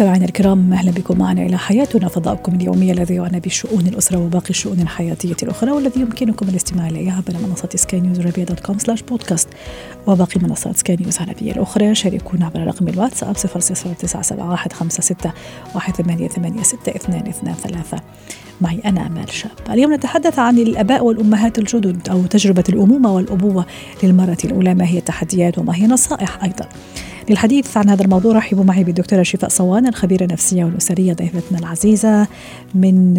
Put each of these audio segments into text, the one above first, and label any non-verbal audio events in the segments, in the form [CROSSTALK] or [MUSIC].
مستمعينا الكرام أهلا بكم معنا إلى حياتنا فضاؤكم اليومي الذي يعنى بشؤون الأسرة وباقي الشؤون الحياتية الأخرى والذي يمكنكم الاستماع اليه عبر منصه سكاي نيوز عربيه dot com slash podcast وباقي منصات سكاي نيوز العربية الأخرى. شاركونا عبر رقم الواتساب 00971 معي أنا أمال شاب. اليوم نتحدث عن الأباء والأمهات الجدد أو تجربة الأمومة والأبوة للمرة الأولى ما هي التحديات وما هي نصائح أيضا. للحديث عن هذا الموضوع رحبوا معي بالدكتورة شفاء صوان الخبيرة النفسية والأسرية ضيفتنا العزيزة من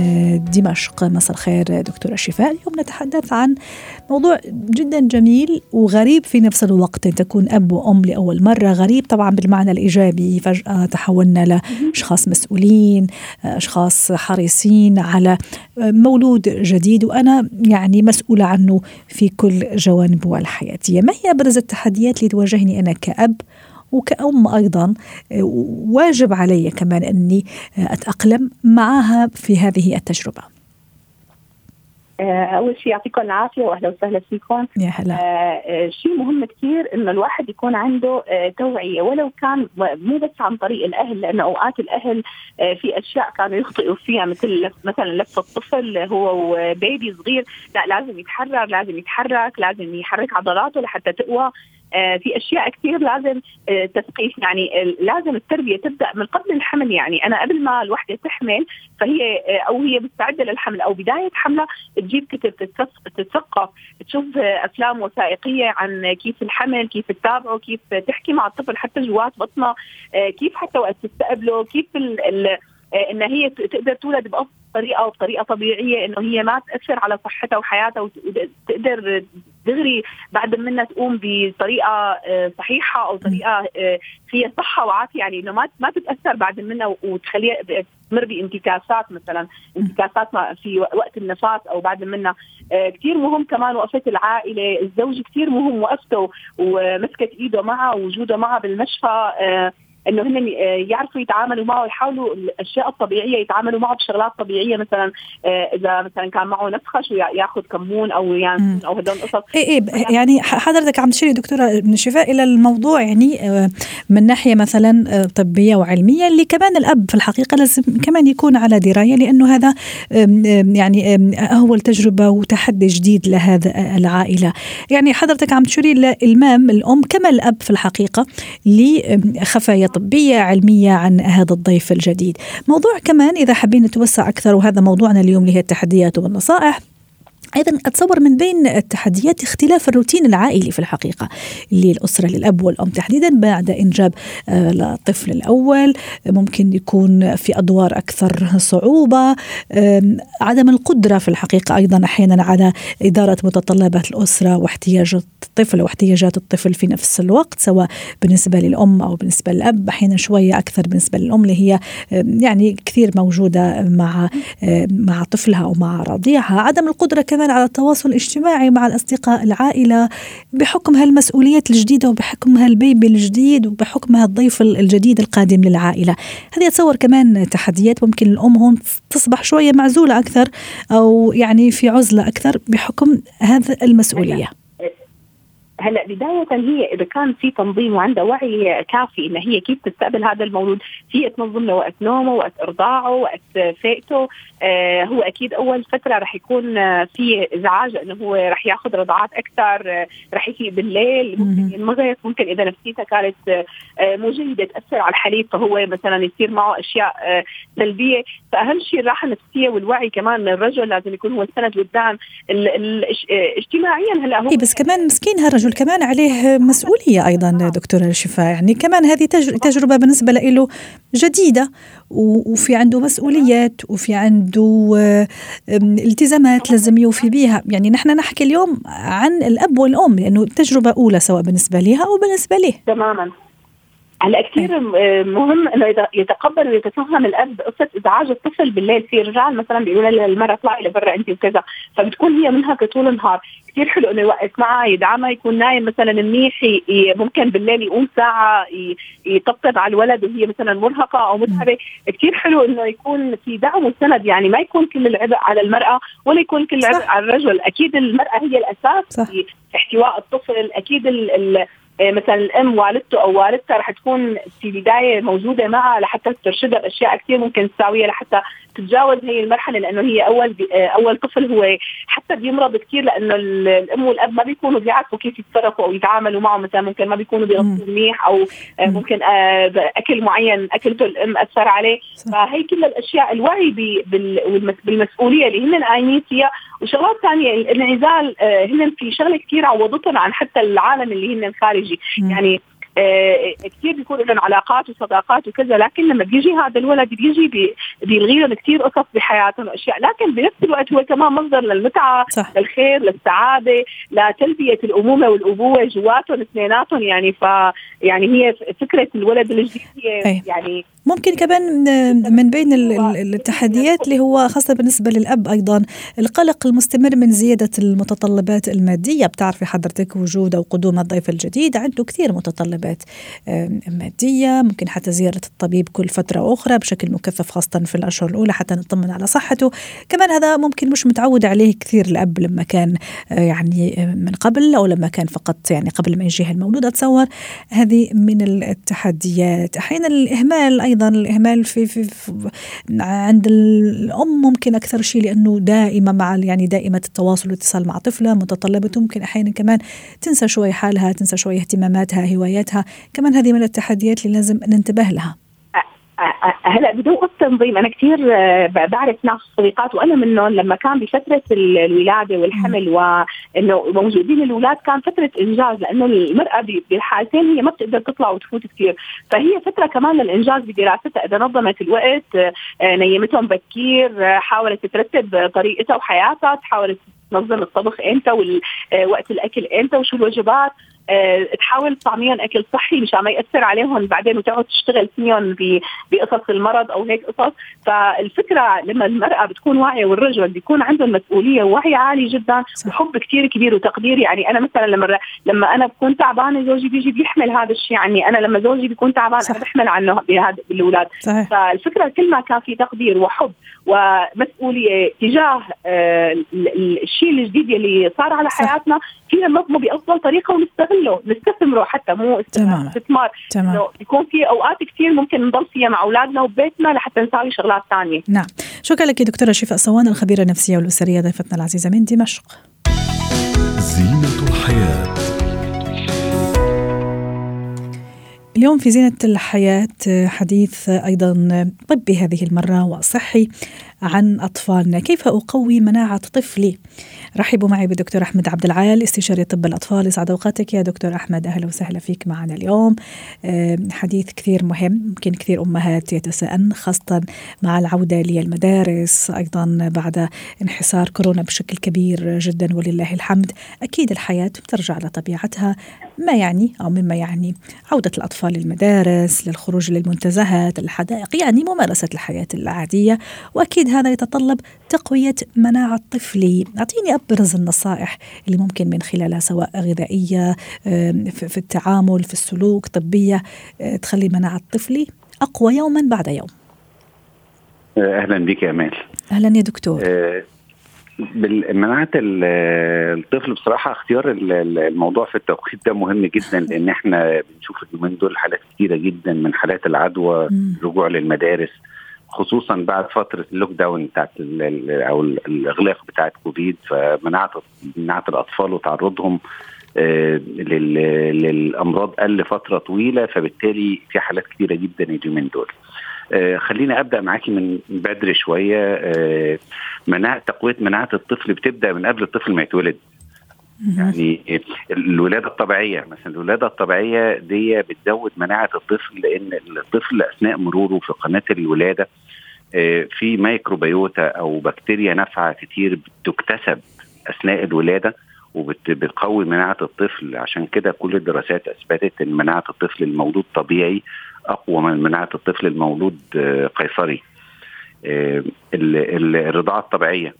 دمشق. مساء الخير دكتورة شفاء. اليوم نتحدث عن موضوع جدا جميل وغريب في نفس الوقت. تكون أب وأم لأول مرة غريب طبعا بالمعنى الإيجابي. فجأة تحولنا لأشخاص مسؤولين أشخاص حريصين على مولود جديد وأنا يعني مسؤولة عنه في كل جوانبه الحياتية ما هي أبرز التحديات اللي تواجهني أنا كأب؟ وكأم أيضا واجب علي كمان أني أتأقلم معها في هذه التجربة. آه، أول شيء يعطيكم العافية واهلا وسهلا فيكم. يا هلا. آه, آه، شيء مهم كثير إنه الواحد يكون عنده آه توعية ولو كان مو بس عن طريق الأهل لأنه أوقات الأهل آه في أشياء كانوا يخطئوا فيها مثل مثلا لف الطفل هو وبيبي صغير لا لازم يتحرر لازم يتحرك لازم يحرك عضلاته لحتى تقوى. آه، في أشياء كثير لازم آه، تثقيف. يعني لازم التربية تبدأ من قبل الحمل. يعني أنا قبل ما الوحدة تحمل فهي آه، أو هي مستعدة للحمل أو بداية حملها تجيب كتب تتثقف تشوف أفلام وثائقية عن كيف الحمل كيف تتابعه كيف تحكي مع الطفل حتى جوات بطنه كيف حتى وقت تستقبله كيف ال إن هي تقدر تولد بافضل طريقه وبطريقة طبيعية إنه هي ما تأثر على صحتها وحياتها وتقدر دغري بعد منها تقوم بطريقة آه، صحيحة أو طريقة آه، فيها صحة وعافية. يعني إنه ما ما تتأثر بعد منها وتخليها تمر بانتكاسات مثلا. انتكاسات في وقت النفاس أو بعد منها آه، كثير مهم كمان وقفة العائلة. الزوج كثير مهم وقفته ومسكت إيده معها ووجوده معها بالمشفى إنه هن آه، يعرفوا يتعاملوا معه ويحاولوا الأشياء الطبيعية يتعاملوا معه بشغلات طبيعية مثلا آه، إذا مثلا كان معه نفخش وياخذ كمون أو يعني أو هدول القصص. اي اي يعني حضرتك عم تشيري دكتورة من الشفاء إلى الموضوع يعني آه، من ناحية مثلا طبية وعلمية اللي كمان الأب في الحقيقة لازم كمان يكون على دراية لأنه هذا يعني أول تجربة وتحدي جديد لهذا العائلة. يعني حضرتك عم تشيري للمام الأم كما الأب في الحقيقة لخفايا طبية علمية عن هذا الضيف الجديد. موضوع كمان إذا حابين نتوسع أكثر وهذا موضوعنا اليوم اللي هي التحديات والنصائح. أيضا أتصور من بين التحديات اختلاف الروتين العائلي في الحقيقة للأسرة للأب والأم تحديدا بعد إنجاب الطفل الأول. ممكن يكون في أدوار أكثر صعوبة. عدم القدرة في الحقيقة أيضا أحيانا على إدارة متطلبات الأسرة واحتياجات الطفل واحتياجات الطفل في نفس الوقت سواء بالنسبة للأم أو بالنسبة للأب. أحيانا شوية أكثر بالنسبة للأم اللي هي يعني كثير موجودة مع مع طفلها أو مع رضيعها. عدم القدرة كمان كمان على التواصل الاجتماعي مع الأصدقاء العائلة بحكم هالمسؤوليات الجديدة وبحكم هالبيبي الجديد وبحكم هالضيف الجديد القادم للعائلة. هذه أتصور كمان تحديات ممكن الأم هون تصبح شوية معزولة أكثر أو يعني في عزلة أكثر بحكم هذه المسؤولية. هلا بداية هي إذا كان في تنظيم وعندها وعي كافي إن هي كيف تستقبل هذا المولود هي تنظم له وقت نومه وقت إرضاعه وقت فئته آه هو أكيد أول فترة رح يكون في إزعاج إنه هو رح ياخذ رضعات أكثر آه رح يفيق بالليل ممكن ينمغص ممكن إذا نفسيتها كانت آه مو جيدة تأثر على الحليب فهو مثلا يصير معه أشياء آه سلبية. فأهم شيء الراحة النفسية والوعي كمان الرجل لازم يكون هو السند والدعم اجتماعيا. هلا هو إيه بس كمان مسكين هالرجل الرجل كمان عليه مسؤولية أيضا دكتورة شفاء يعني كمان هذه تجربة بالنسبة له جديدة وفي عنده مسؤوليات وفي عنده التزامات لازم يوفي بها يعني نحن نحكي اليوم عن الأب والأم لأنه تجربة أولى سواء بالنسبة لها أو بالنسبة له تماما. هلا كثير مهم إنه يتقبل ويتفهم الأب قصة إزعاج الطفل بالليل. في رجال مثلا بيقولوا للمراه اطلعي لبرا انت وكذا. فبتكون هي منهكه طول النهار. كثير حلو إنه يوقف معها يدعمها يكون نايم مثلا منيح ممكن بالليل يقوم ساعة يطبطب على الولد وهي مثلا مرهقة أو متعبة. كثير حلو إنه يكون في دعم وسند. يعني ما يكون كل العبء على المرأة ولا يكون كل العبء على الرجل. أكيد المرأة هي الأساس صح. في احتواء الطفل. أكيد ال ال مثلا الأم والدته أو والدتها رح تكون في البدايه موجودة معها لحتى ترشدها بأشياء كثير ممكن تساويها لحتى تتجاوز هي المرحلة لأنه هي أول إيه، أول طفل هو حتى بيمرض كثير لأنه الأم والأب ما بيكونوا بيعرفوا كيف يتصرفوا أو يتعاملوا معه مثلا ممكن ما بيكونوا بيغطوا منيح أو إيه، ممكن آه، اكل معين أكلته الأم أثر عليه. فهي كل الأشياء الوعي بالمسؤولية اللي هن قايمين فيها. وشغلات ثانية الانعزال آه، هن في شغلة كثير عوضتهم عن حتى العالم اللي هن يعني كثير بيكون لهم علاقات وصداقات وكذا لكن لما بيجي هذا الولد بيجي بيلغي لهم كثير قصص بحياتهم وأشياء. لكن بنفس الوقت هو كمان مصدر للمتعة صح. للخير للسعادة لتلبية الأمومة والأبوة جواتهم اثنيناتهم يعني. ف يعني هي فكرة الولد الجديد هي يعني ممكن كمان من بين التحديات اللي هو خاصة بالنسبة للأب أيضا القلق المستمر من زيادة المتطلبات المادية. بتعرفي حضرتك وجود أو قدوم الضيف الجديد عنده كثير متطلبات. مادية ممكن حتى زيارة الطبيب كل فترة أخرى بشكل مكثف خاصة في الأشهر الأولى حتى نطمن على صحته. كمان هذا ممكن مش متعود عليه كثير الأب لما كان آه، يعني آه، من قبل أو لما كان فقط يعني قبل ما يجيه المولود. أتصور هذه من التحديات. أحيانا الإهمال أيضا الإهمال في, في, في عند الأم ممكن أكثر شيء لأنه دائما مع يعني دائمة التواصل والاتصال مع طفلة متطلبته ممكن أحيانا كمان تنسى شوي حالها تنسى شوي اهتماماتها هواياتها. كمان هذه من التحديات اللي لازم ننتبه لها. هلا بدون قصة تنظيم أنا كثير آه، بعرف ناس صديقات وأنا منهم لما كان بفترة الولادة والحمل وإنه موجودين الأولاد كان فترة إنجاز لأنه المرأة بالحالتين هي ما بتقدر تطلع وتفوت كثير فهي فترة كمان للإنجاز بدراستها إذا نظمت الوقت آه، نيمتهم بكير حاولت ترتب طريقتها وحياتها تحاول تنظم الطبخ إمتى ووقت الأكل إمتى وشو الوجبات. تحاول تطعميهم أكل صحي مشان ما يأثر عليهم. بعدين وتقعد تشتغل فيهم بقصص المرض أو هيك قصص. فالفكرة لما المرأة بتكون واعية والرجل بيكون عندهم مسؤولية ووعي عالي جدا وحب كثير كبير وتقدير. يعني أنا مثلا لما لما أنا بكون تعبانة زوجي بيجي بيحمل هذا الشيء عني. أنا لما زوجي بيكون تعبان أنا بحمل عنه بهذا بالاولاد فالفكرة كل ما كان في تقدير وحب ومسؤولية تجاه آه الشيء الجديد اللي صار على حياتنا فينا ننظمه بأفضل طريقة ونستغله نستثمره حتى مو استثمار. تمام يكون في أوقات كثير ممكن نضل فيها مع أولادنا وبيتنا لحتى نساوي شغلات ثانية. نعم. شكرا لك دكتورة شفاء صوان الخبيرة النفسية والأسرية ضيفتنا العزيزة من دمشق. زينة الحياة. اليوم في زينة الحياة حديث أيضا طبي هذه المرة وصحي عن أطفالنا. كيف أقوي مناعة طفلي؟ رحبوا معي بالدكتور أحمد عبد العال استشاري طب الأطفال. يسعد أوقاتك يا دكتور أحمد. أهلا وسهلا فيك معنا اليوم. حديث كثير مهم يمكن كثير أمهات يتساءلن خاصة مع العودة للمدارس أيضا بعد انحسار كورونا بشكل كبير جدا ولله الحمد. أكيد الحياة ترجع لطبيعتها ما يعني أو مما يعني عودة الأطفال للمدارس للخروج للمنتزهات الحدائق يعني ممارسة الحياة العادية. وأكيد هذا يتطلب تقوية مناعة طفلي أعطيني أبرز النصائح اللي ممكن من خلالها سواء غذائية في التعامل في السلوك طبية آه، تخلي مناعة طفلي أقوى يوما بعد يوم. أهلا بك يا أمال. أهلا يا دكتور. أه مناعة الطفل بصراحة اختيار الموضوع في التوقيت ده مهم جدا لأن إحنا بنشوف اليومين دول حالات كثيرة جدا من حالات العدوى الرجوع للمدارس خصوصا بعد فترة ال lockdown بتاعت أو الإغلاق بتاعت كوفيد فمناعة مناعة الأطفال وتعرضهم آه، للأمراض قل فترة طويلة فبالتالي في حالات كثيره جدا اليومين دول. آه، خليني أبدأ معاكي من بدري شوية. آه، مناعه تقوية مناعة الطفل بتبدأ من قبل الطفل ما يتولد. يعني الولادة الطبيعية مثلا الولادة الطبيعية دي بتزود مناعة الطفل لأن الطفل أثناء مروره في قناة الولادة آه، في ميكروبيوتا أو بكتيريا نافعة كتير بتكتسب أثناء الولادة وبتقوي مناعة الطفل. عشان كده كل الدراسات أثبتت إن مناعة الطفل المولود طبيعي أقوى من مناعة الطفل المولود آه، قيصري. آه، الرضاعة الطبيعية.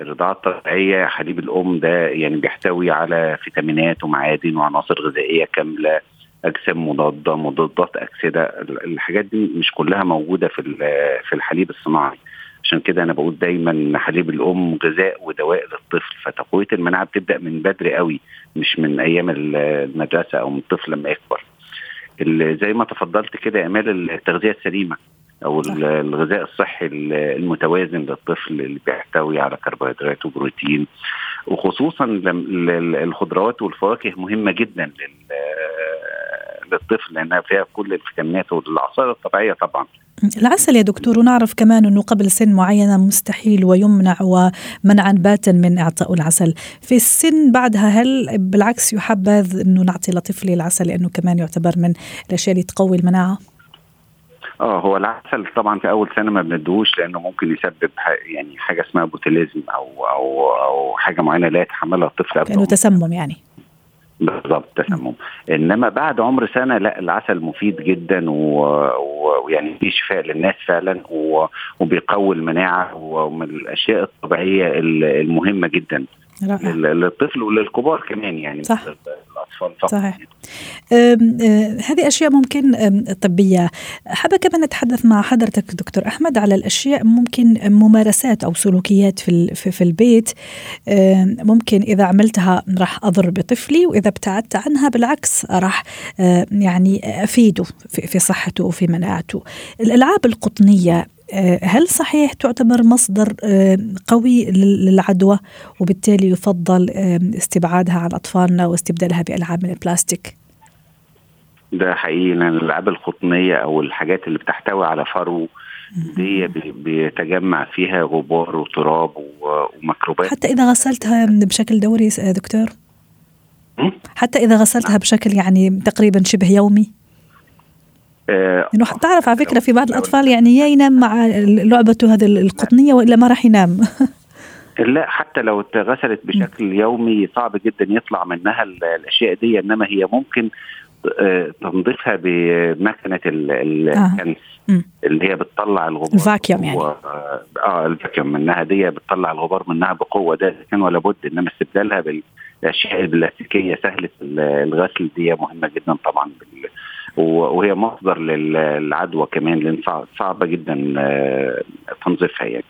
الرضاعة الطبيعية حليب الأم ده يعني بيحتوي على فيتامينات ومعادن وعناصر غذائية كاملة أجسام مضادة مضادات أكسدة. الحاجات دي مش كلها موجودة في في الحليب الصناعي. عشان كده أنا بقول دايما حليب الأم غذاء ودواء للطفل. فتقوية المناعة بتبدأ من بدري قوي مش من أيام المدرسة أو من الطفل لما يكبر. زي ما تفضلت كده امال التغذية السليمة أو الغذاء الصحي المتوازن للطفل اللي بيحتوي على كربوهيدرات وبروتين. وخصوصا الخضروات والفواكه مهمة جدا للطفل لأنها فيها كل الفيتامينات والعصائر الطبيعية طبعا. العسل يا دكتور ونعرف كمان إنه قبل سن معينة مستحيل ويمنع ومنعا باتا من إعطاء العسل، في السن بعدها هل بالعكس يحبذ إنه نعطي لطفلي العسل لأنه كمان يعتبر من الأشياء اللي تقوي المناعة؟ آه هو العسل طبعا في أول سنة ما بندوش لأنه ممكن يسبب يعني حاجة اسمها botulism أو أو أو حاجة معينة لا يتحملها الطفل كأنه تسمم يعني. بالضبط تسمم إنما بعد عمر سنة لا العسل مفيد جدا ويعني في شفاء للناس فعلا وبيقوي المناعة ومن الأشياء الطبيعية المهمة جدا رائع. للطفل وللكبار كمان يعني صح. الأطفال فقط. صحيح. هذه أشياء ممكن طبية. حابة كمان نتحدث مع حضرتك دكتور أحمد على الأشياء ممكن ممارسات أو سلوكيات في في البيت ممكن إذا عملتها راح أضر بطفلي وإذا ابتعدت عنها بالعكس راح يعني أفيده في صحته وفي مناعته. الألعاب القطنية هل صحيح تعتبر مصدر آه، قوي للعدوى وبالتالي يفضل استبعادها عن أطفالنا واستبدالها بألعاب من البلاستيك؟ ده حقيقي لأن الألعاب القطنية أو الحاجات اللي بتحتوي على فرو دي بيتجمع فيها غبار وتراب وميكروبات حتى إذا غسلتها بشكل دوري دكتور؟ حتى إذا غسلتها بشكل يعني تقريبا شبه يومي؟ آه إنه تعرف على فكرة في بعض الأطفال يعني يا ينام مع لعبته هذه القطنية وإلا ما راح ينام. [LAUGHS] لا حتى لو اتغسلت بشكل يومي صعب جدا يطلع منها الأشياء دي إنما هي ممكن آه، تنظيفها بمكنة الكنس آه. اللي هي بتطلع الغبار الفاكيوم يعني. آه الفاكيوم منها دي بتطلع الغبار منها بقوة. ده كان ولا بد إنما استبدالها بالأشياء البلاستيكية سهلة الغسل دي مهمة جدا طبعا وهي مصدر للعدوى كمان لأن صعبة جدا آه، تنظيفها يعني.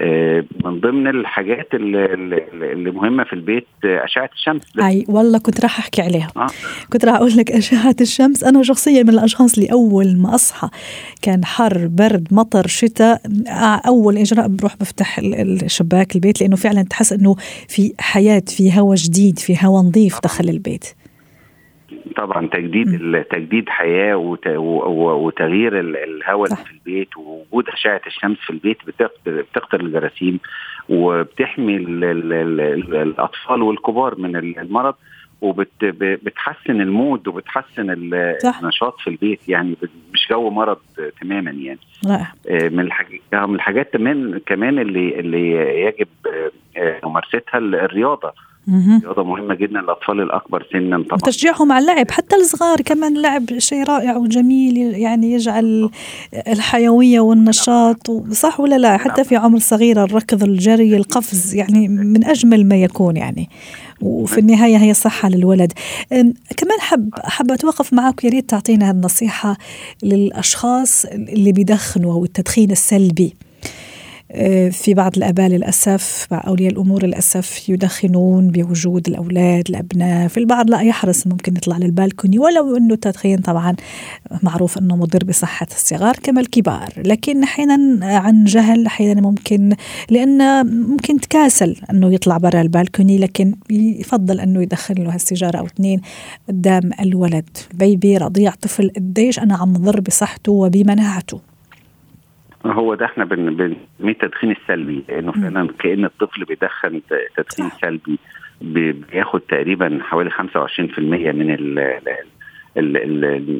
آه، من ضمن الحاجات اللي, مهمة في البيت آه، أشعة الشمس. أي والله كنت راح أحكي عليها. آه. كنت راح أقول لك أشعة الشمس. أنا شخصيا من الأشخاص اللي أول ما أصحى كان حر برد مطر شتاء أول إجراء بروح بفتح الشباك البيت لأنه فعلا تحس إنه في حياة في هواء جديد في هواء نظيف دخل البيت. طبعا تجديد تجديد حياة وتغيير الهواء في البيت ووجود أشعة الشمس في البيت بتقتل الجراثيم وبتحمي الأطفال والكبار من المرض وبتحسن ال mood وبتحسن النشاط في البيت. يعني مش جو مرض تماما يعني. رائع آه، من الحاجات من الحاجات كمان كمان اللي اللي يجب آه، ممارستها الرياضة. رياضة مهمة جدا للأطفال الأكبر سنا طبعا. تشجيعهم على اللعب حتى الصغار كمان اللعب شيء رائع وجميل يعني يجعل الحيوية والنشاط صح ولا لا؟ حتى في عمر صغير الركض الجري القفز يعني من أجمل ما يكون يعني. وفي النهاية هي صحة للولد. كمان حب حب أتوقف معك يا ريت تعطينا النصيحة للأشخاص اللي بيدخنوا أو التدخين السلبي. في بعض الآباء للأسف أولياء الأمور للأسف يدخنون بوجود الأولاد الأبناء. في البعض لا يحرص ممكن يطلع للبالكوني ولو أنه التدخين طبعا معروف أنه مضر بصحة الصغار كما الكبار لكن أحيانا عن جهل أحيانا ممكن لأن ممكن تكاسل أنه يطلع برا البالكوني لكن يفضل أنه يدخن له هالسيجارة أو اثنين قدام الولد. بيبي رضيع طفل قديش أنا عم ضر بصحته وبمناعته. هو ده إحنا بنسميه التدخين السلبي لأنه فعلا كأن الطفل بيدخن تدخين سلبي بياخد تقريبا حوالي 25% من ال ال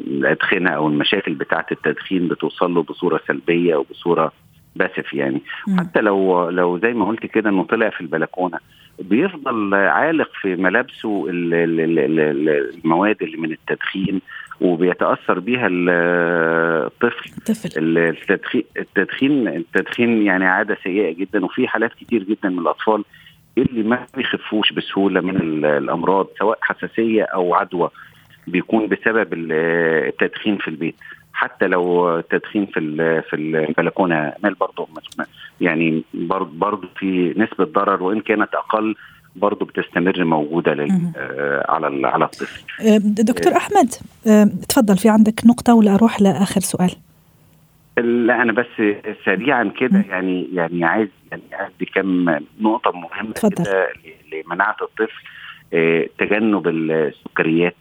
الأدخنة أو المشاكل بتاعة التدخين بتوصل له بصورة سلبية وبصوره باسف يعني. مم. حتى لو لو زي ما قلت كده إنه طلع في البلكونة بيفضل عالق في ملابسه المواد اللي من التدخين وبيتأثر بيها الطفل. التدخين التدخين التدخين يعني عادة سيئة جدا وفي حالات كتير جدا من الأطفال اللي ما بيخفوش بسهولة من الأمراض سواء حساسية أو عدوى بيكون بسبب التدخين في البيت. حتى لو تدخين في في البلكونة مال برضه يعني برضه في نسبة ضرر وإن كانت أقل برضه بتستمر موجودة لل آه على على الطفل. آه، دكتور آه. أحمد تفضل في عندك نقطة ولا أروح لآخر سؤال؟ لا أنا بس سريعا كده يعني يعني عايز يعني ادي كم نقطة مهمة كده لمناعة الطفل تجنب السكريات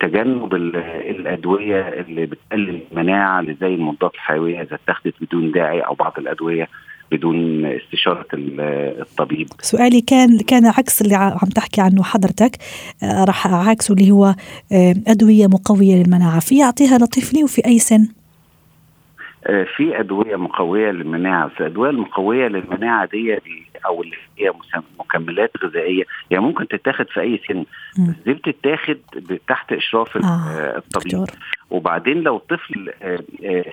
تجنب الأدوية اللي بتقلل المناعة زي المضادات الحيوية إذا اتخذت بدون داعي أو بعض الأدوية بدون استشارة الطبيب. سؤالي كان كان عكس اللي عم تحكي عنه حضرتك. آه، راح عكسه اللي هو آه، أدوية مقوية للمناعة. في يعطيها لطفلي وفي أي سن؟ آه، في أدوية مقوية للمناعة. في الأدوية المقوية للمناعة دي أو اللي هي مكملات غذائية يعني ممكن تتاخد في أي سن. بس دي بتتاخد تحت إشراف آه الطبيب. دكتور. وبعدين لو الطفل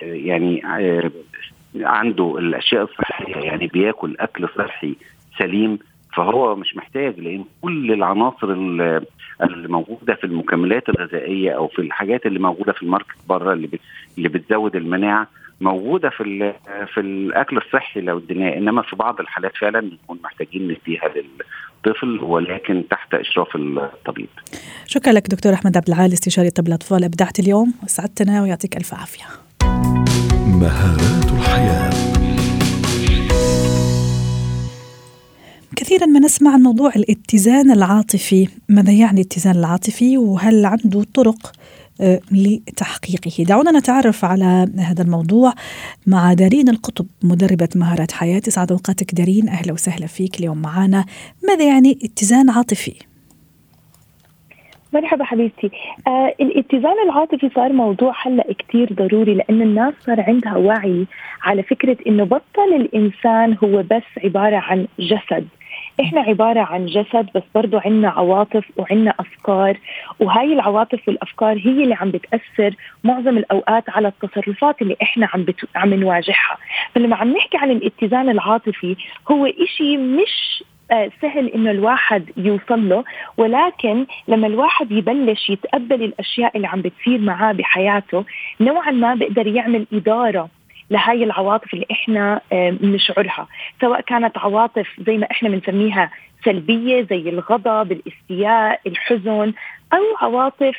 يعني عنده الأشياء الصحية يعني بياكل أكل صحي سليم فهو مش محتاج لأن كل العناصر اللي موجودة في المكملات الغذائية أو في الحاجات اللي موجودة في الماركت بره اللي اللي بتزود المناعة موجودة في في الأكل الصحي لو اديناه إنما في بعض الحالات فعلا نكون محتاجين نديها للطفل ولكن تحت إشراف الطبيب. شكرا لك دكتور أحمد عبد العال استشاري طب الأطفال أبدعت اليوم وسعدتنا ويعطيك ألف عافية. مهارات كثيرا ما نسمع عن موضوع الاتزان العاطفي. ماذا يعني الاتزان العاطفي؟ وهل عنده طرق آه، لتحقيقه؟ دعونا نتعرف على هذا الموضوع مع دارين القطب مدربة مهارات حياة. سعد أوقاتك دارين. أهلا وسهلا فيك. اليوم معنا ماذا يعني اتزان عاطفي؟ مرحبا حبيبتي. آه الاتزان العاطفي صار موضوع هلأ كثير ضروري لأن الناس صار عندها وعي على فكرة إنه بطل الإنسان هو بس عبارة عن جسد. إحنا عبارة عن جسد بس برضو عنا عواطف وعنا أفكار وهاي العواطف والأفكار هي اللي عم بتأثر معظم الأوقات على التصرفات اللي إحنا عم بت... عم نواجهها. فلما عم نحكي عن الاتزان العاطفي هو إشي مش آه، سهل إنه الواحد يوصل له ولكن لما الواحد يبلش يتقبل الأشياء اللي عم بتصير معاه بحياته نوعا ما بيقدر يعمل إدارة لهي العواطف اللي إحنا بنشعرها. سواء كانت عواطف زي ما إحنا بنسميها سلبية زي الغضب الاستياء الحزن أو عواطف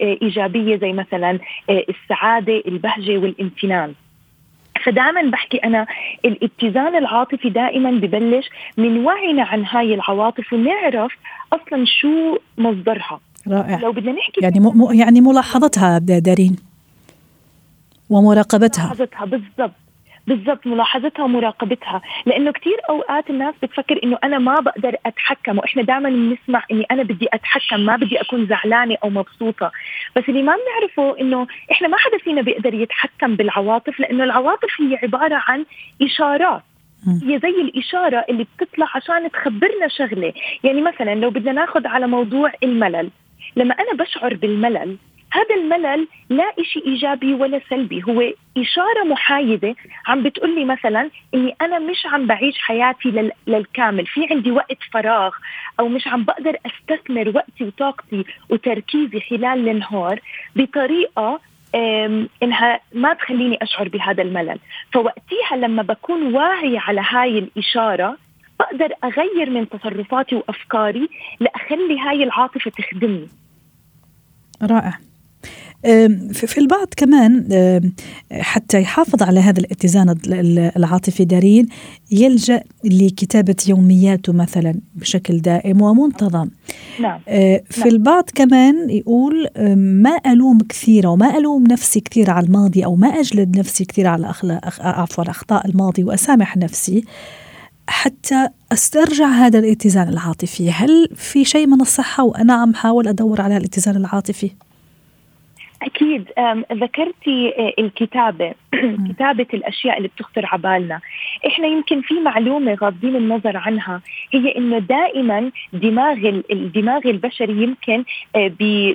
إيجابية زي مثلا آه، السعادة البهجة والامتنان. فدائما بحكي أنا الاتزان العاطفي دائما ببلش من وعينا عن هاي العواطف ونعرف أصلا شو مصدرها. رائع. لو بدنا نحكي يعني م... يعني ملاحظتها دارين. ومراقبتها. ملاحظتها بالضبط. بالضبط ملاحظتها ومراقبتها. لأنه كثير أوقات الناس بتفكر إنه أنا ما بقدر أتحكم وإحنا دائما بنسمع إني أنا بدي أتحكم ما بدي أكون زعلانة أو مبسوطة. بس اللي ما بنعرفه إنه إحنا ما حدا فينا بيقدر يتحكم بالعواطف لأنه العواطف هي عبارة عن إشارات. هي زي الإشارة اللي بتطلع عشان تخبرنا شغلة. يعني مثلا لو بدنا ناخذ على موضوع الملل لما أنا بشعر بالملل هذا الملل لا إشي إيجابي ولا سلبي. هو إشارة محايدة عم بتقول لي مثلا إني أنا مش عم بعيش حياتي للكامل. في عندي وقت فراغ أو مش عم بقدر أستثمر وقتي وطاقتي وتركيزي خلال النهار بطريقة إنها ما تخليني أشعر بهذا الملل. فوقتها لما بكون واعية على هاي الإشارة بقدر أغير من تصرفاتي وأفكاري لأخلي هاي العاطفة تخدمني. رائع. في البعض كمان حتى يحافظ على هذا الاتزان العاطفي دارين يلجأ لكتابة يومياته مثلا بشكل دائم ومنتظم نعم. أه، في نعم. البعض كمان يقول ما ألوم كثير أو ما ألوم نفسي كثير على الماضي أو ما أجلد نفسي كثير على عفوا اخطاء الماضي وأسامح نفسي حتى أسترجع هذا الاتزان العاطفي هل في شيء من الصحة وأنا عم حاول أدور على الاتزان العاطفي أكيد. ذكرتي آه، الكتابة. [CLEARS THROAT] كتابة الأشياء اللي بتخطر على بالنا. إحنا يمكن في معلومة غاضين النظر عنها. هي إنه دائما دماغ الدماغ البشري يمكن آه،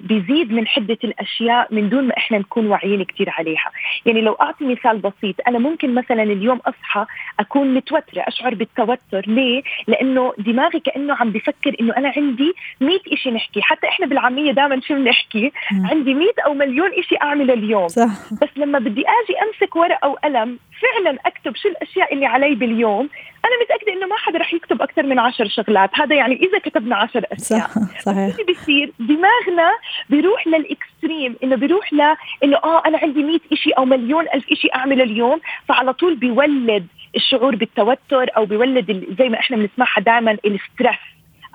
بيزيد من حدة الأشياء من دون ما إحنا نكون واعيين كثير عليها. يعني لو أعطي مثال بسيط أنا ممكن مثلا اليوم أصحى أكون متوترة أشعر بالتوتر. ليه؟ لأنه دماغي كأنه عم بفكر إنه أنا عندي 100 إشي نحكي. حتى إحنا بالعامية دائما شو بنحكي؟ عندي 100 أو مليون إشي أعمله اليوم. صح. بس لما بدي أجي أمسك ورقة وقلم فعلا أكتب شو الأشياء اللي علي باليوم. أنا متأكدة إنه ما حدا رح يكتب أكثر من عشر شغلات. هذا يعني إذا كتبنا عشر أشياء. صح. صحيح. اللي بيصير؟ دماغنا بيروح لل extreme إنه بيروح ل إنه آه أنا عندي 100 إشي أو مليون ألف إشي أعمله اليوم. فعلى طول بيولد الشعور بالتوتر أو بيولد زي ما إحنا بنسمعها دائما ال stress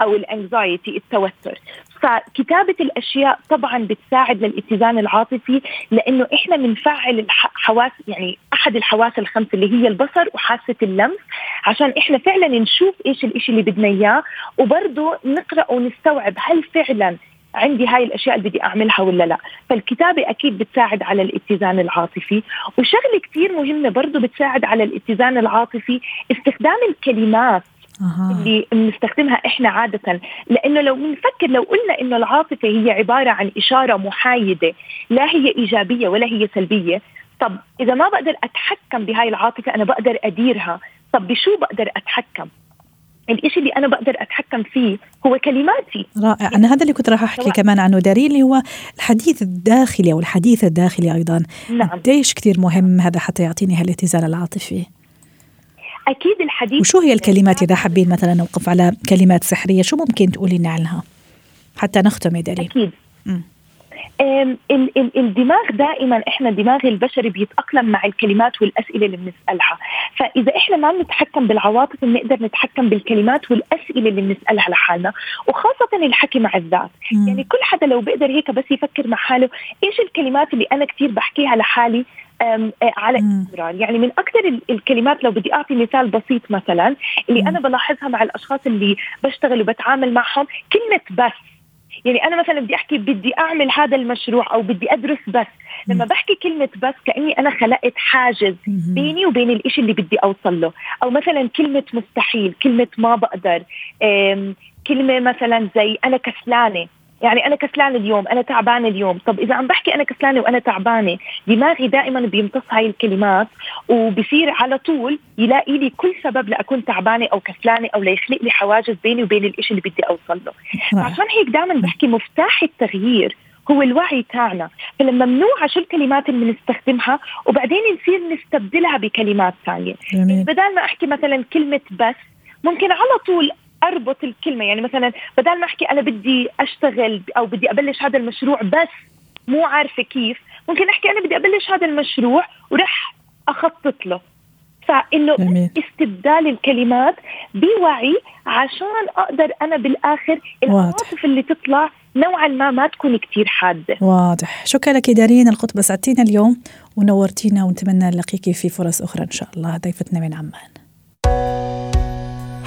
أو ال anxiety التوتر. فكتابة الأشياء طبعا بتساعد للاتزان العاطفي لأنه إحنا بنفعل الحواس يعني أحد الحواس الخمس اللي هي البصر وحاسة اللمس عشان إحنا فعلا نشوف إيش الإشي اللي بدنا إياه وبرضه نقرأ ونستوعب هل فعلا عندي هاي الأشياء اللي بدي أعملها ولا لا. فالكتابة أكيد بتساعد على الاتزان العاطفي. وشغلة كثير مهمة برضه بتساعد على الاتزان العاطفي استخدام الكلمات. أه. اللي بنستخدمها إحنا عادة. لأنه لو بنفكر لو قلنا إنه العاطفة هي عبارة عن إشارة محايدة لا هي إيجابية ولا هي سلبية طب إذا ما بقدر أتحكم بهاي العاطفة أنا بقدر أديرها طب بشو بقدر أتحكم؟ الإشي اللي أنا بقدر أتحكم فيه هو كلماتي. رائع. أنا هذا اللي كنت راح أحكي كمان عنه. دارين اللي هو الحديث الداخلي أو الحديث الداخلي أيضا. نعم. قديش كثير مهم هذا حتى يعطيني هالاتزان العاطفي. أكيد الحديث وشو هي الكلمات إذا حابين مثلا نوقف على كلمات سحرية؟ شو ممكن تقولي لنا عنها؟ حتى نختم يا دليل. أكيد. م. الدماغ دائما إحنا الدماغ البشري بيتأقلم مع الكلمات والأسئلة اللي بنسألها. فإذا إحنا ما بنتحكم بالعواطف بنقدر نتحكم بالكلمات والأسئلة اللي بنسألها لحالنا. وخاصة الحكي مع الذات. مم. يعني كل حدا لو بيقدر هيك بس يفكر مع حاله إيش الكلمات اللي أنا كثير بحكيها لحالي؟ على استمرار يعني من أكثر الكلمات لو بدي أعطي مثال بسيط مثلا اللي أنا بلاحظها مع الأشخاص اللي بشتغل وبتعامل معهم كلمة بس. يعني أنا مثلا بدي أحكي بدي أعمل هذا المشروع أو بدي أدرس بس. لما بحكي كلمة بس كأني أنا خلقت حاجز بيني وبين الإشي اللي بدي أوصل له. أو مثلا كلمة مستحيل كلمة ما بقدر. كلمة مثلا زي أنا كسلانة. يعني أنا كسلانه اليوم أنا تعبانه اليوم. طب إذا عم بحكي أنا كسلانة وأنا تعبانة دماغي دائما بيمتص هاي الكلمات وبصير على طول يلاقي لي كل سبب لأكون تعبانة أو كسلانة أو ليخلق لي حواجز بيني وبين الإشي اللي بدي أوصل له. عشان هيك دائما بحكي مفتاح التغيير هو الوعي تاعنا. فلما منوعة شو الكلمات اللي بنستخدمها وبعدين نصير نستبدلها بكلمات ثانية. بدل ما أحكي مثلا كلمة بس ممكن على طول أربط الكلمة. يعني مثلا بدل ما أحكي أنا بدي أشتغل أو بدي أبلش هذا المشروع بس مو عارفة كيف ممكن أحكي أنا بدي أبلش هذا المشروع ورح أخطط له. فإنه جميل. استبدال الكلمات بوعي عشان أقدر أنا بالآخر العواطف اللي تطلع نوعا ما ما تكون كثير حادة. واضح. شكرا لك دارين. القطب اسعدتينا اليوم ونورتينا ونتمنى نلاقيك في فرص أخرى إن شاء الله. ضيفتنا من عمان.